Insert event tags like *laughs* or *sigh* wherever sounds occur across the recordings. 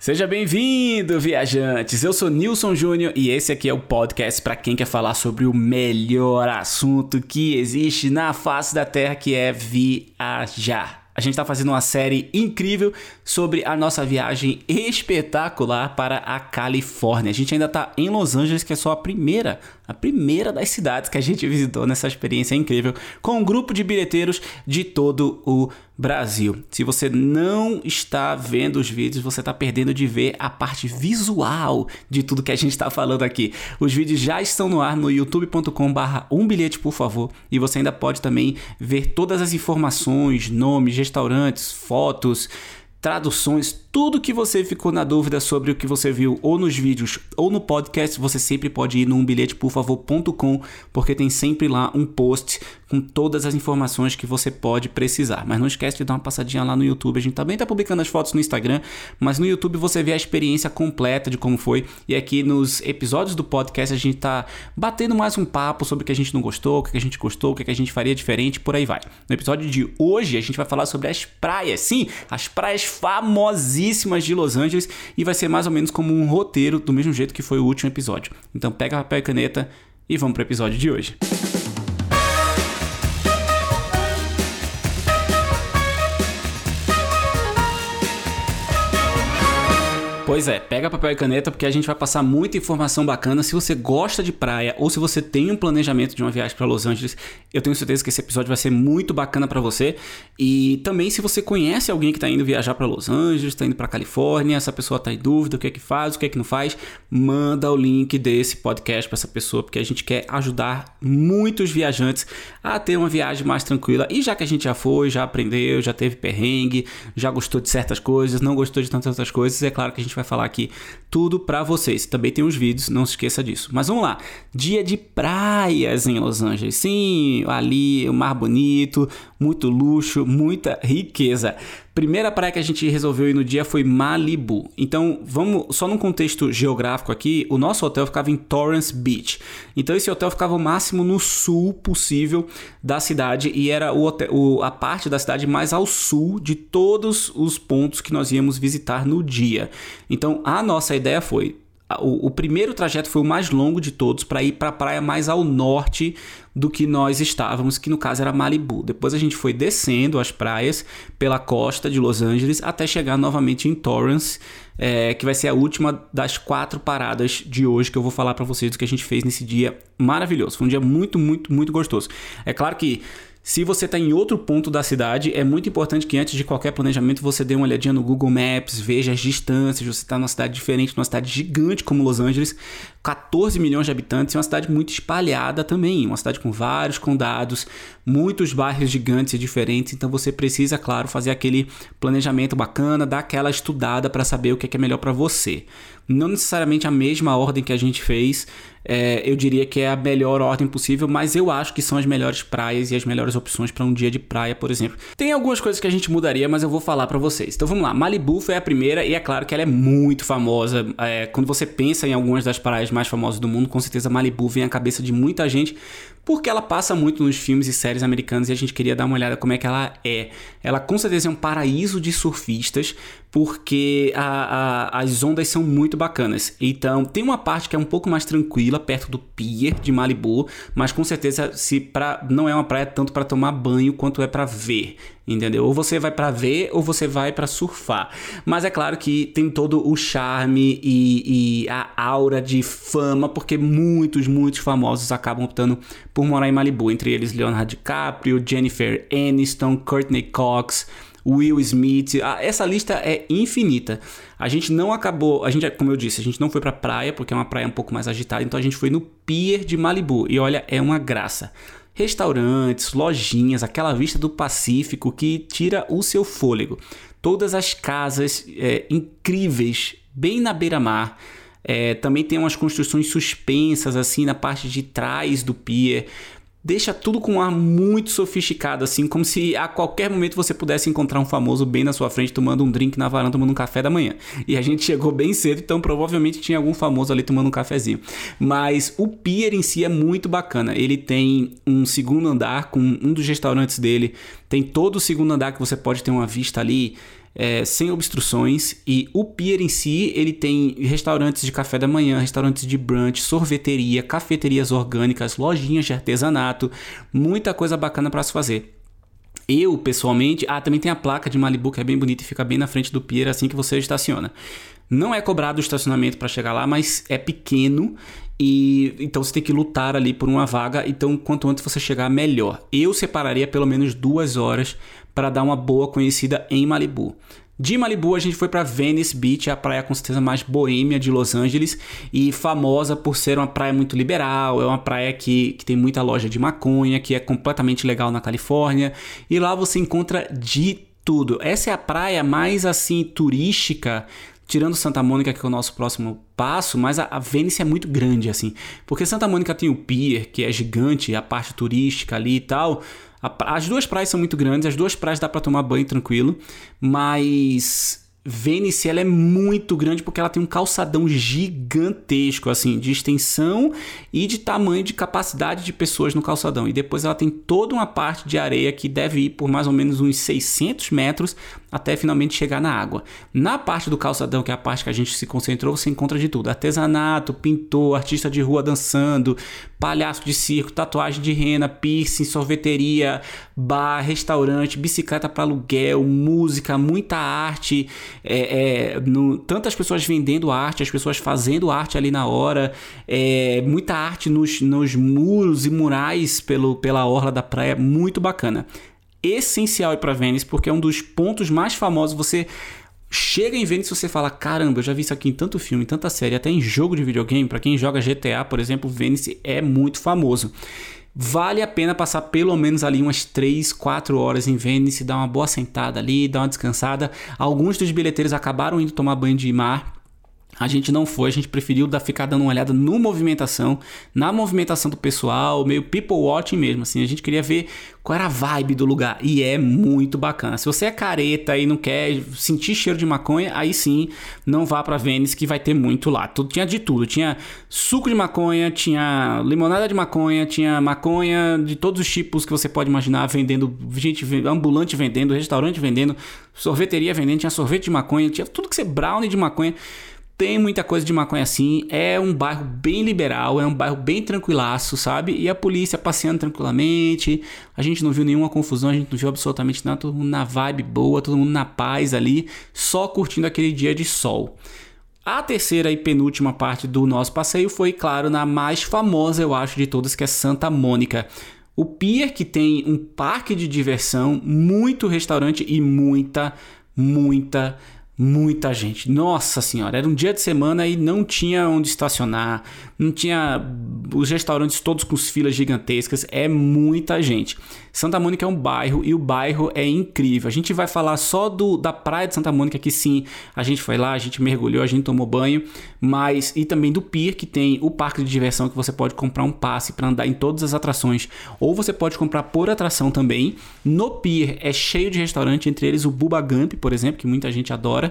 Seja bem-vindo, viajantes! Eu sou Nilson Júnior e esse aqui é o podcast para quem quer falar sobre o melhor assunto que existe na face da Terra, que é viajar. A gente está fazendo uma série incrível sobre a nossa viagem espetacular para a Califórnia. A gente ainda está em Los Angeles, que é só a primeira, a primeira das cidades que a gente *laughs* visitou nessa experiência incrível, com um grupo de bilheteiros de todo o Brasil. Se você não está vendo os vídeos, você está perdendo de ver a parte visual de tudo que a gente está falando aqui. Os vídeos já estão no ar no youtube.com/barra um bilhete, por favor, e você ainda pode também ver todas as informações, nomes, restaurantes, fotos traduções, tudo que você ficou na dúvida sobre o que você viu ou nos vídeos ou no podcast, você sempre pode ir no umbilheteporfavor.com, porque tem sempre lá um post com todas as informações que você pode precisar. Mas não esquece de dar uma passadinha lá no YouTube. A gente também está publicando as fotos no Instagram, mas no YouTube você vê a experiência completa de como foi. E aqui nos episódios do podcast a gente está batendo mais um papo sobre o que a gente não gostou, o que a gente gostou, o que a gente faria diferente, por aí vai. No episódio de hoje a gente vai falar sobre as praias. Sim, as praias famosíssimas de Los Angeles e vai ser mais ou menos como um roteiro do mesmo jeito que foi o último episódio. Então pega papel e caneta e vamos para o episódio de hoje. Pois é, pega papel e caneta porque a gente vai passar muita informação bacana. Se você gosta de praia ou se você tem um planejamento de uma viagem para Los Angeles, eu tenho certeza que esse episódio vai ser muito bacana para você. E também se você conhece alguém que está indo viajar para Los Angeles, está indo para Califórnia, essa pessoa está em dúvida, o que é que faz, o que é que não faz, manda o link desse podcast para essa pessoa, porque a gente quer ajudar muitos viajantes a ter uma viagem mais tranquila. E já que a gente já foi, já aprendeu, já teve perrengue, já gostou de certas coisas, não gostou de tantas outras coisas, é claro que a gente vai vai falar aqui tudo para vocês. Também tem os vídeos, não se esqueça disso. Mas vamos lá. Dia de praias em Los Angeles. Sim, ali o mar bonito, muito luxo, muita riqueza. Primeira praia que a gente resolveu ir no dia foi Malibu. Então, vamos só num contexto geográfico aqui, o nosso hotel ficava em Torrance Beach. Então, esse hotel ficava o máximo no sul possível da cidade e era o hotel, o, a parte da cidade mais ao sul de todos os pontos que nós íamos visitar no dia. Então, a nossa ideia foi o, o, primeiro trajeto foi o mais longo de todos para ir para a praia mais ao norte do que nós estávamos, que no caso era Malibu. Depois a gente foi descendo as praias pela costa de Los Angeles até chegar novamente em Torrance, é, que vai ser a última das quatro paradas de hoje que eu vou falar para vocês do que a gente fez nesse dia maravilhoso. Foi um dia muito, muito, muito gostoso. É claro que se você está em outro ponto da cidade, é muito importante que antes de qualquer planejamento você dê uma olhadinha no Google Maps, veja as distâncias. Você está numa cidade diferente, numa cidade gigante como Los Angeles, 14 milhões de habitantes, e uma cidade muito espalhada também, uma cidade com vários condados, muitos bairros gigantes e diferentes. Então você precisa, claro, fazer aquele planejamento bacana, dar aquela estudada para saber o que é, que é melhor para você. Não necessariamente a mesma ordem que a gente fez, é, eu diria que é a melhor ordem possível, mas eu acho que são as melhores praias e as melhores opções para um dia de praia, por exemplo. Tem algumas coisas que a gente mudaria, mas eu vou falar para vocês. Então vamos lá, Malibu foi a primeira e é claro que ela é muito famosa. É, quando você pensa em algumas das praias mais famosas do mundo, com certeza Malibu vem à cabeça de muita gente, porque ela passa muito nos filmes e séries americanos e a gente queria dar uma olhada como é que ela é. Ela com certeza é um paraíso de surfistas, porque a, a, as ondas são muito bacanas. Então, tem uma parte que é um pouco mais tranquila, perto do pier de Malibu, mas com certeza se pra, não é uma praia tanto para tomar banho quanto é para ver, entendeu? Ou você vai para ver ou você vai para surfar. Mas é claro que tem todo o charme e, e a aura de fama, porque muitos, muitos famosos acabam optando por morar em Malibu, entre eles Leonardo DiCaprio, Jennifer Aniston, Courtney Cox, Will Smith. Ah, essa lista é infinita. A gente não acabou, a gente, como eu disse, a gente não foi pra praia, porque é uma praia um pouco mais agitada, então a gente foi no Pier de Malibu. E olha, é uma graça. Restaurantes, lojinhas, aquela vista do Pacífico que tira o seu fôlego. Todas as casas é, incríveis, bem na beira-mar. É, também tem umas construções suspensas assim na parte de trás do pier deixa tudo com um ar muito sofisticado, assim, como se a qualquer momento você pudesse encontrar um famoso bem na sua frente tomando um drink na varanda, tomando um café da manhã. E a gente *laughs* chegou bem cedo, então provavelmente tinha algum famoso ali tomando um cafezinho. Mas o pier em si é muito bacana. Ele tem um segundo andar com um dos restaurantes dele, tem todo o segundo andar que você pode ter uma vista ali é, sem obstruções e o pier em si ele tem restaurantes de café da manhã, restaurantes de brunch, sorveteria, cafeterias orgânicas, lojinhas de artesanato, muita coisa bacana para se fazer. Eu, pessoalmente, ah, também tem a placa de Malibu que é bem bonita e fica bem na frente do pier assim que você estaciona. Não é cobrado o estacionamento para chegar lá, mas é pequeno e então você tem que lutar ali por uma vaga. Então, quanto antes você chegar, melhor. Eu separaria pelo menos duas horas para dar uma boa conhecida em Malibu. De Malibu, a gente foi para Venice Beach, a praia com certeza mais boêmia de Los Angeles e famosa por ser uma praia muito liberal. É uma praia que, que tem muita loja de maconha, que é completamente legal na Califórnia. E lá você encontra de tudo. Essa é a praia mais assim turística tirando Santa Mônica, que é o nosso próximo passo, mas a, a Vênice é muito grande, assim. Porque Santa Mônica tem o pier, que é gigante, a parte turística ali e tal. As duas praias são muito grandes, as duas praias dá para tomar banho tranquilo, mas Vênice ela é muito grande porque ela tem um calçadão gigantesco, assim, de extensão e de tamanho de capacidade de pessoas no calçadão. E depois ela tem toda uma parte de areia que deve ir por mais ou menos uns 600 metros até finalmente chegar na água. Na parte do calçadão, que é a parte que a gente se concentrou, você encontra de tudo: artesanato, pintor, artista de rua dançando, palhaço de circo, tatuagem de rena, piercing, sorveteria, bar, restaurante, bicicleta para aluguel, música, muita arte é, é, no, tantas pessoas vendendo arte, as pessoas fazendo arte ali na hora, é, muita arte nos, nos muros e murais pelo, pela orla da praia, muito bacana. Essencial ir para Vênice, porque é um dos pontos mais famosos. Você chega em Vênice e você fala: caramba, eu já vi isso aqui em tanto filme, em tanta série, até em jogo de videogame. Para quem joga GTA, por exemplo, Vênice é muito famoso. Vale a pena passar pelo menos ali umas 3, 4 horas em Vênice, dar uma boa sentada ali, dar uma descansada. Alguns dos bilheteiros acabaram indo tomar banho de mar a gente não foi, a gente preferiu dar, ficar dando uma olhada no movimentação, na movimentação do pessoal, meio people watching mesmo, assim. A gente queria ver qual era a vibe do lugar e é muito bacana. Se você é careta e não quer sentir cheiro de maconha, aí sim, não vá para Vênice que vai ter muito lá. Tudo tinha de tudo, tinha suco de maconha, tinha limonada de maconha, tinha maconha de todos os tipos que você pode imaginar vendendo, gente ambulante vendendo, restaurante vendendo, sorveteria vendendo, tinha sorvete de maconha, tinha tudo que você brownie de maconha tem muita coisa de maconha assim. É um bairro bem liberal, é um bairro bem tranquilaço, sabe? E a polícia passeando tranquilamente. A gente não viu nenhuma confusão, a gente não viu absolutamente nada. Todo mundo na vibe boa, todo mundo na paz ali, só curtindo aquele dia de sol. A terceira e penúltima parte do nosso passeio foi, claro, na mais famosa, eu acho, de todas, que é Santa Mônica. O pier que tem um parque de diversão, muito restaurante e muita, muita muita gente. Nossa senhora, era um dia de semana e não tinha onde estacionar, não tinha os restaurantes todos com filas gigantescas, é muita gente. Santa Mônica é um bairro e o bairro é incrível. A gente vai falar só do da praia de Santa Mônica que sim, a gente foi lá, a gente mergulhou, a gente tomou banho, mas e também do pier que tem o parque de diversão que você pode comprar um passe para andar em todas as atrações, ou você pode comprar por atração também. No pier é cheio de restaurante, entre eles o Bubba por exemplo, que muita gente adora.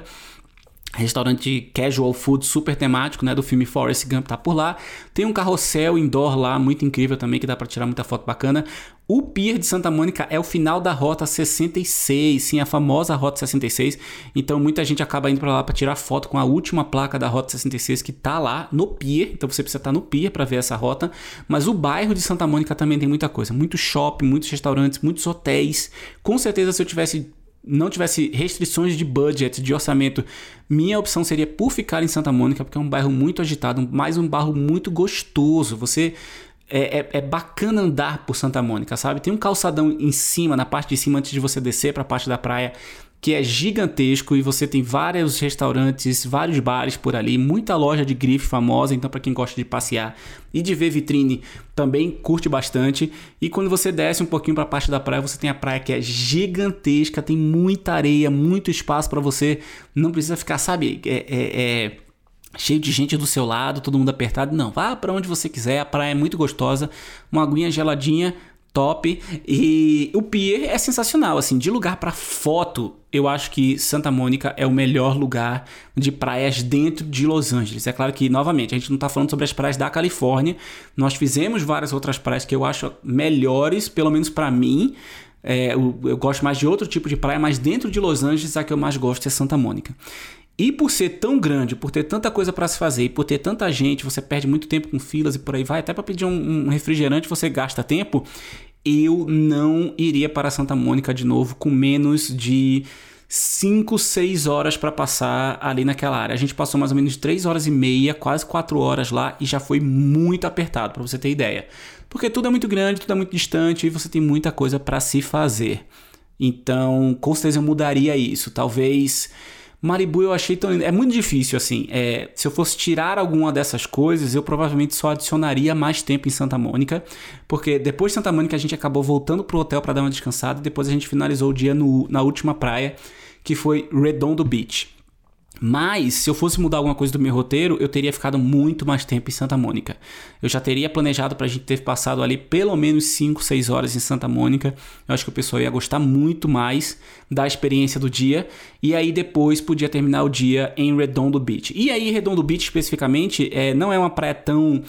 Restaurante casual food super temático, né, do filme Forrest Gump tá por lá. Tem um carrossel indoor lá muito incrível também que dá para tirar muita foto bacana. O Pier de Santa Mônica é o final da rota 66, sim, a famosa rota 66. Então muita gente acaba indo para lá para tirar foto com a última placa da rota 66 que tá lá no pier. Então você precisa estar tá no pier para ver essa rota, mas o bairro de Santa Mônica também tem muita coisa, muito shopping, muitos restaurantes, muitos hotéis. Com certeza se eu tivesse não tivesse restrições de budget, de orçamento, minha opção seria por ficar em Santa Mônica, porque é um bairro muito agitado, mais um bairro muito gostoso. Você é, é, é, bacana andar por Santa Mônica, sabe? Tem um calçadão em cima, na parte de cima, antes de você descer para a parte da praia que é gigantesco e você tem vários restaurantes, vários bares por ali, muita loja de grife famosa, então para quem gosta de passear e de ver vitrine também curte bastante. E quando você desce um pouquinho para a parte da praia, você tem a praia que é gigantesca, tem muita areia, muito espaço para você, não precisa ficar, sabe, é, é, é cheio de gente do seu lado, todo mundo apertado. Não, vá para onde você quiser, a praia é muito gostosa, uma aguinha geladinha top. E o pier é sensacional, assim, de lugar para foto, eu acho que Santa Mônica é o melhor lugar de praias dentro de Los Angeles. É claro que, novamente, a gente não está falando sobre as praias da Califórnia. Nós fizemos várias outras praias que eu acho melhores, pelo menos para mim. É, eu, eu, gosto mais de outro tipo de praia, mas dentro de Los Angeles a que eu mais gosto é Santa Mônica. E por ser tão grande, por ter tanta coisa para se fazer e por ter tanta gente, você perde muito tempo com filas e por aí vai. Até para pedir um, um refrigerante você gasta tempo. Eu não iria para Santa Mônica de novo com menos de 5, 6 horas para passar ali naquela área. A gente passou mais ou menos 3 horas e meia, quase 4 horas lá e já foi muito apertado, para você ter ideia. Porque tudo é muito grande, tudo é muito distante e você tem muita coisa para se fazer. Então, com certeza eu mudaria isso. Talvez Maribu eu achei tão. É muito difícil, assim. É, se eu fosse tirar alguma dessas coisas, eu provavelmente só adicionaria mais tempo em Santa Mônica. Porque depois de Santa Mônica a gente acabou voltando pro hotel para dar uma descansada. E depois a gente finalizou o dia no, na última praia, que foi Redondo Beach. Mas, se eu fosse mudar alguma coisa do meu roteiro, eu teria ficado muito mais tempo em Santa Mônica. Eu já teria planejado para a gente ter passado ali pelo menos 5, 6 horas em Santa Mônica. Eu acho que o pessoal ia gostar muito mais da experiência do dia. E aí depois podia terminar o dia em Redondo Beach. E aí, Redondo Beach especificamente, é, não é uma praia tão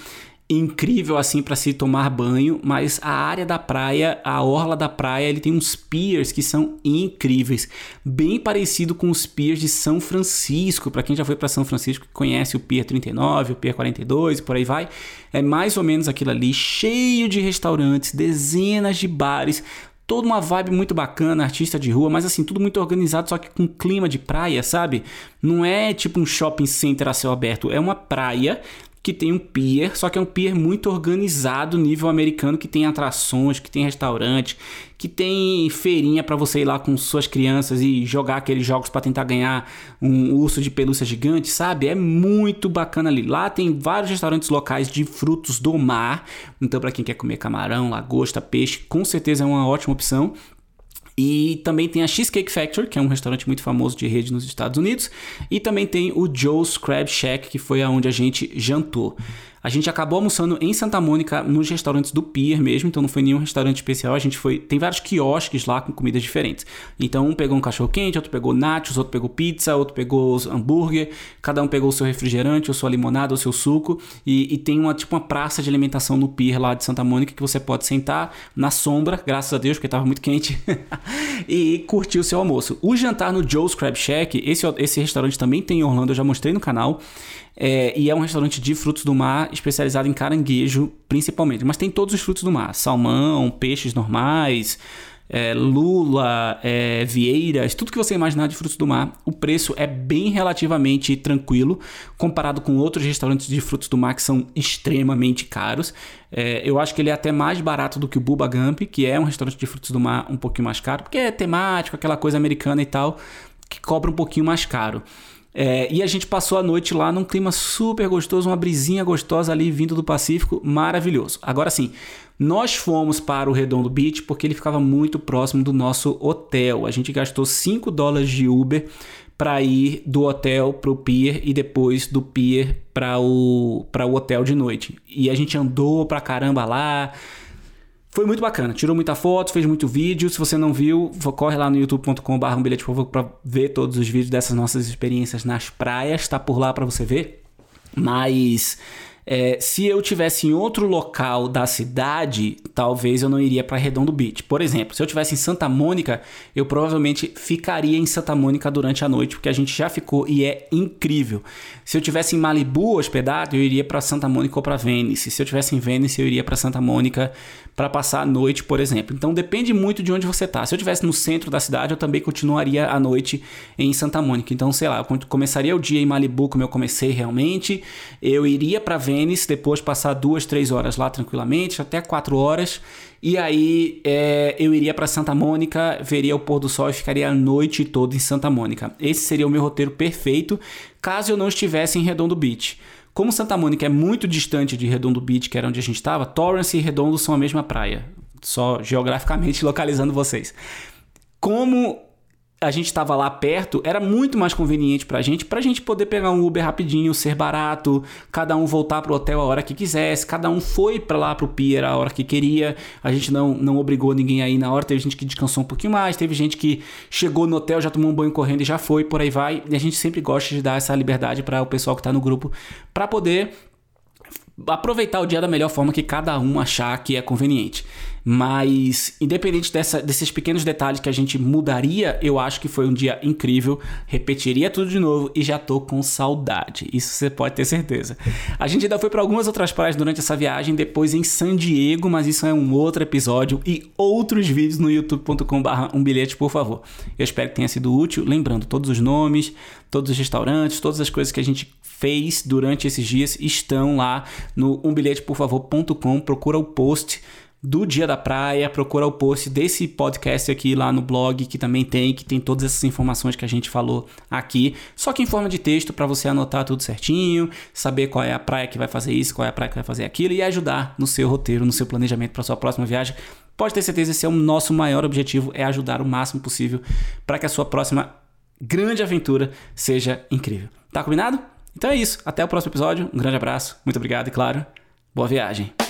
incrível assim para se tomar banho, mas a área da praia, a orla da praia, ele tem uns piers que são incríveis, bem parecido com os piers de São Francisco. Para quem já foi para São Francisco, conhece o Pier 39, o Pier 42, por aí vai, é mais ou menos aquilo ali, cheio de restaurantes, dezenas de bares, toda uma vibe muito bacana, artista de rua, mas assim, tudo muito organizado, só que com clima de praia, sabe? Não é tipo um shopping center a céu aberto, é uma praia que tem um pier, só que é um pier muito organizado, nível americano, que tem atrações, que tem restaurante, que tem feirinha para você ir lá com suas crianças e jogar aqueles jogos para tentar ganhar um urso de pelúcia gigante, sabe? É muito bacana ali. Lá tem vários restaurantes locais de frutos do mar, então para quem quer comer camarão, lagosta, peixe, com certeza é uma ótima opção. E também tem a Cheesecake Factory, que é um restaurante muito famoso de rede nos Estados Unidos. E também tem o Joe's Crab Shack, que foi aonde a gente jantou. A gente acabou almoçando em Santa Mônica, nos restaurantes do Pier mesmo, então não foi nenhum restaurante especial. A gente foi. Tem vários quiosques lá com comidas diferentes. Então um pegou um cachorro quente, outro pegou nachos, outro pegou pizza, outro pegou hambúrguer. Cada um pegou o seu refrigerante, ou sua limonada, ou seu suco. E, e tem uma tipo uma praça de alimentação no Pier lá de Santa Mônica que você pode sentar na sombra, graças a Deus, porque estava muito quente, *laughs* e curtir o seu almoço. O jantar no Joe's Crab Shack, esse, esse restaurante também tem em Orlando, eu já mostrei no canal. É, e é um restaurante de frutos do mar especializado em caranguejo, principalmente. Mas tem todos os frutos do mar: salmão, peixes normais, é, lula, é, vieiras, tudo que você imaginar de frutos do mar. O preço é bem relativamente tranquilo comparado com outros restaurantes de frutos do mar que são extremamente caros. É, eu acho que ele é até mais barato do que o Bubba Gump, que é um restaurante de frutos do mar um pouquinho mais caro, porque é temático, aquela coisa americana e tal, que cobra um pouquinho mais caro. É, e a gente passou a noite lá num clima super gostoso, uma brisinha gostosa ali vindo do Pacífico, maravilhoso. Agora sim, nós fomos para o Redondo Beach porque ele ficava muito próximo do nosso hotel. A gente gastou 5 dólares de Uber para ir do hotel para o pier e depois do pier para o, o hotel de noite. E a gente andou pra caramba lá. Foi muito bacana, tirou muita foto, fez muito vídeo. Se você não viu, corre lá no youtube.com.br um bilhete por para ver todos os vídeos dessas nossas experiências nas praias, tá por lá para você ver. Mas é, se eu tivesse em outro local da cidade, talvez eu não iria para Redondo Beach. Por exemplo, se eu tivesse em Santa Mônica, eu provavelmente ficaria em Santa Mônica durante a noite, porque a gente já ficou e é incrível. Se eu tivesse em Malibu hospedado, eu iria para Santa Mônica ou para Venice. Se eu tivesse em Venice, eu iria para Santa Mônica para passar a noite, por exemplo. Então depende muito de onde você está. Se eu tivesse no centro da cidade, eu também continuaria a noite em Santa Mônica. Então, sei lá, eu começaria o dia em Malibu como eu comecei realmente. Eu iria para Vênice, depois passar duas, três horas lá tranquilamente, até quatro horas. E aí é, eu iria para Santa Mônica, veria o pôr do sol e ficaria a noite toda em Santa Mônica. Esse seria o meu roteiro perfeito, caso eu não estivesse em Redondo Beach. Como Santa Mônica é muito distante de Redondo Beach, que era onde a gente estava, Torrance e Redondo são a mesma praia, só geograficamente *laughs* localizando vocês. Como a gente estava lá perto, era muito mais conveniente pra gente, pra gente poder pegar um Uber rapidinho, ser barato, cada um voltar pro hotel a hora que quisesse, cada um foi para lá pro pier a hora que queria, a gente não, não obrigou ninguém aí na hora, teve gente que descansou um pouquinho mais, teve gente que chegou no hotel, já tomou um banho correndo e já foi, por aí vai, e a gente sempre gosta de dar essa liberdade para o pessoal que tá no grupo, para poder aproveitar o dia da melhor forma que cada um achar que é conveniente. Mas, independente dessa, desses pequenos detalhes que a gente mudaria, eu acho que foi um dia incrível. Repetiria tudo de novo e já tô com saudade. Isso você pode ter certeza. A gente ainda foi para algumas outras praias durante essa viagem, depois em San Diego, mas isso é um outro episódio e outros vídeos no youtube.com/barra um bilhete, por favor. Eu espero que tenha sido útil. Lembrando, todos os nomes, todos os restaurantes, todas as coisas que a gente fez durante esses dias estão lá no umbilheteporfavor.com. Procura o post do Dia da Praia, procura o post desse podcast aqui lá no blog que também tem, que tem todas essas informações que a gente falou aqui, só que em forma de texto para você anotar tudo certinho, saber qual é a praia que vai fazer isso, qual é a praia que vai fazer aquilo e ajudar no seu roteiro, no seu planejamento para sua próxima viagem. Pode ter certeza, esse é o nosso maior objetivo, é ajudar o máximo possível para que a sua próxima grande aventura seja incrível. Tá combinado? Então é isso. Até o próximo episódio. Um grande abraço. Muito obrigado e, claro, boa viagem.